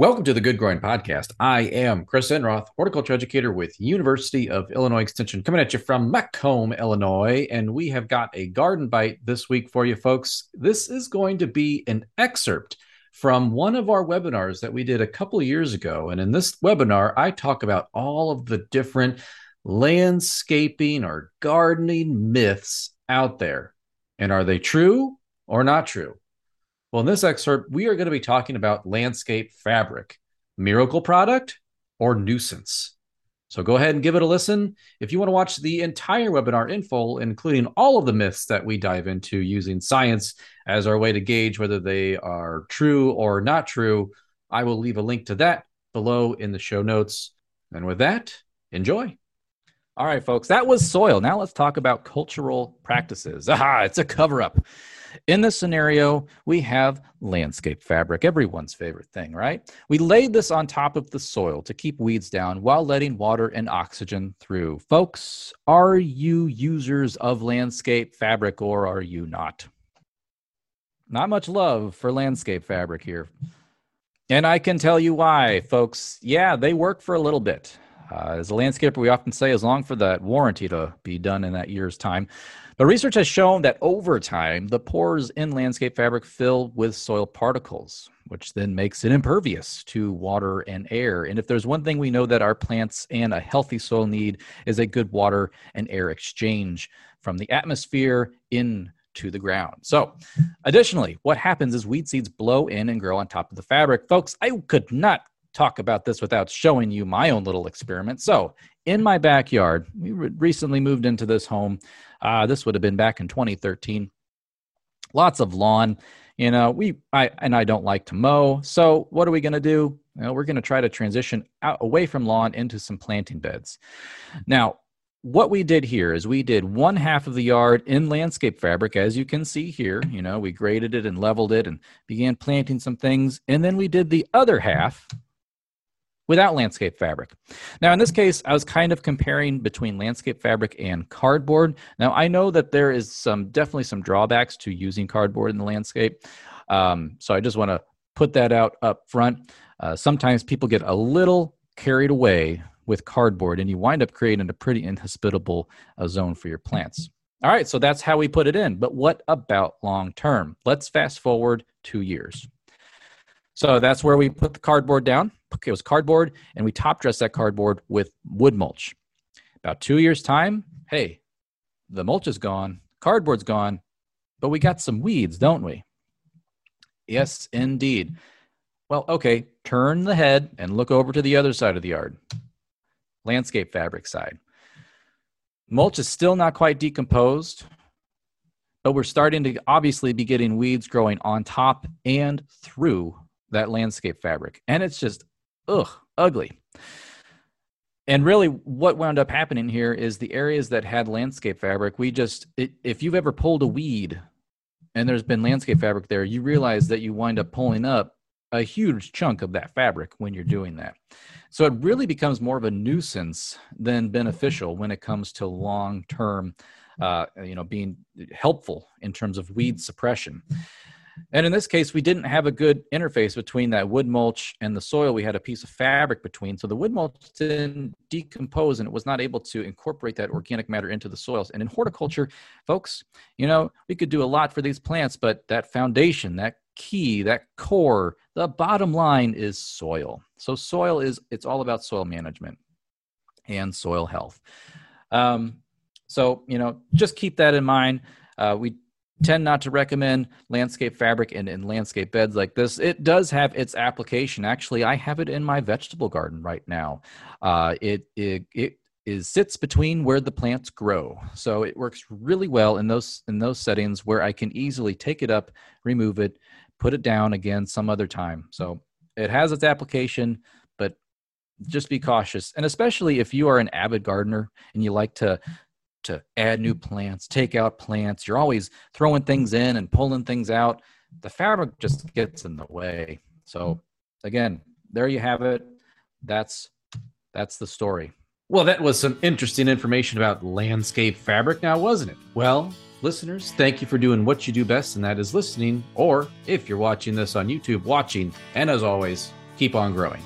Welcome to the Good Growing Podcast. I am Chris Enroth, horticulture educator with University of Illinois Extension, coming at you from Macomb, Illinois. And we have got a garden bite this week for you folks. This is going to be an excerpt from one of our webinars that we did a couple years ago. And in this webinar, I talk about all of the different landscaping or gardening myths out there. And are they true or not true? Well, in this excerpt, we are going to be talking about landscape fabric, miracle product or nuisance. So go ahead and give it a listen. If you want to watch the entire webinar in full, including all of the myths that we dive into using science as our way to gauge whether they are true or not true, I will leave a link to that below in the show notes. And with that, enjoy. All right, folks, that was soil. Now let's talk about cultural practices. Aha, it's a cover up. In this scenario, we have landscape fabric, everyone's favorite thing, right? We laid this on top of the soil to keep weeds down while letting water and oxygen through. Folks, are you users of landscape fabric or are you not? Not much love for landscape fabric here. And I can tell you why, folks. Yeah, they work for a little bit. Uh, as a landscaper, we often say as long for that warranty to be done in that year's time. But research has shown that over time, the pores in landscape fabric fill with soil particles, which then makes it impervious to water and air. And if there's one thing we know that our plants and a healthy soil need is a good water and air exchange from the atmosphere in to the ground. So, additionally, what happens is weed seeds blow in and grow on top of the fabric. Folks, I could not talk about this without showing you my own little experiment. So, in my backyard, we recently moved into this home. Uh, this would have been back in 2013. Lots of lawn. You know, we I and I don't like to mow. So what are we going to do? We're going to try to transition out away from lawn into some planting beds. Now, what we did here is we did one half of the yard in landscape fabric, as you can see here. You know, we graded it and leveled it and began planting some things. And then we did the other half without landscape fabric. Now, in this case, I was kind of comparing between landscape fabric and cardboard. Now, I know that there is some definitely some drawbacks to using cardboard in the landscape. Um, so I just want to put that out up front. Uh, sometimes people get a little carried away with cardboard and you wind up creating a pretty inhospitable uh, zone for your plants. All right, so that's how we put it in. But what about long term? Let's fast forward two years. So that's where we put the cardboard down it was cardboard, and we top dressed that cardboard with wood mulch. About two years' time, hey, the mulch is gone, cardboard's gone, but we got some weeds, don't we? Yes, indeed. Well, okay, turn the head and look over to the other side of the yard, landscape fabric side. Mulch is still not quite decomposed, but we're starting to obviously be getting weeds growing on top and through that landscape fabric. And it's just ugh, ugly. And really, what wound up happening here is the areas that had landscape fabric, we just, it, if you've ever pulled a weed and there's been landscape fabric there, you realize that you wind up pulling up a huge chunk of that fabric when you're doing that. So it really becomes more of a nuisance than beneficial when it comes to long term, uh, you know, being helpful in terms of weed suppression. And in this case, we didn't have a good interface between that wood mulch and the soil. We had a piece of fabric between. So the wood mulch didn't decompose and it was not able to incorporate that organic matter into the soils. And in horticulture, folks, you know, we could do a lot for these plants, but that foundation, that key, that core, the bottom line is soil. So soil is, it's all about soil management and soil health. Um, so, you know, just keep that in mind. Uh, we tend not to recommend landscape fabric and in landscape beds like this. It does have its application. Actually, I have it in my vegetable garden right now. Uh, it, it, it is sits between where the plants grow. So it works really well in those in those settings where I can easily take it up, remove it, put it down again some other time. So it has its application, but just be cautious. And especially if you are an avid gardener and you like to to add new mm-hmm. plants, take out plants. You're always throwing things in and pulling things out. The fabric just gets in the way. So again, there you have it. That's that's the story. Well, that was some interesting information about landscape fabric now, wasn't it? Well, listeners, thank you for doing what you do best, and that is listening, or if you're watching this on YouTube, watching. And as always, keep on growing.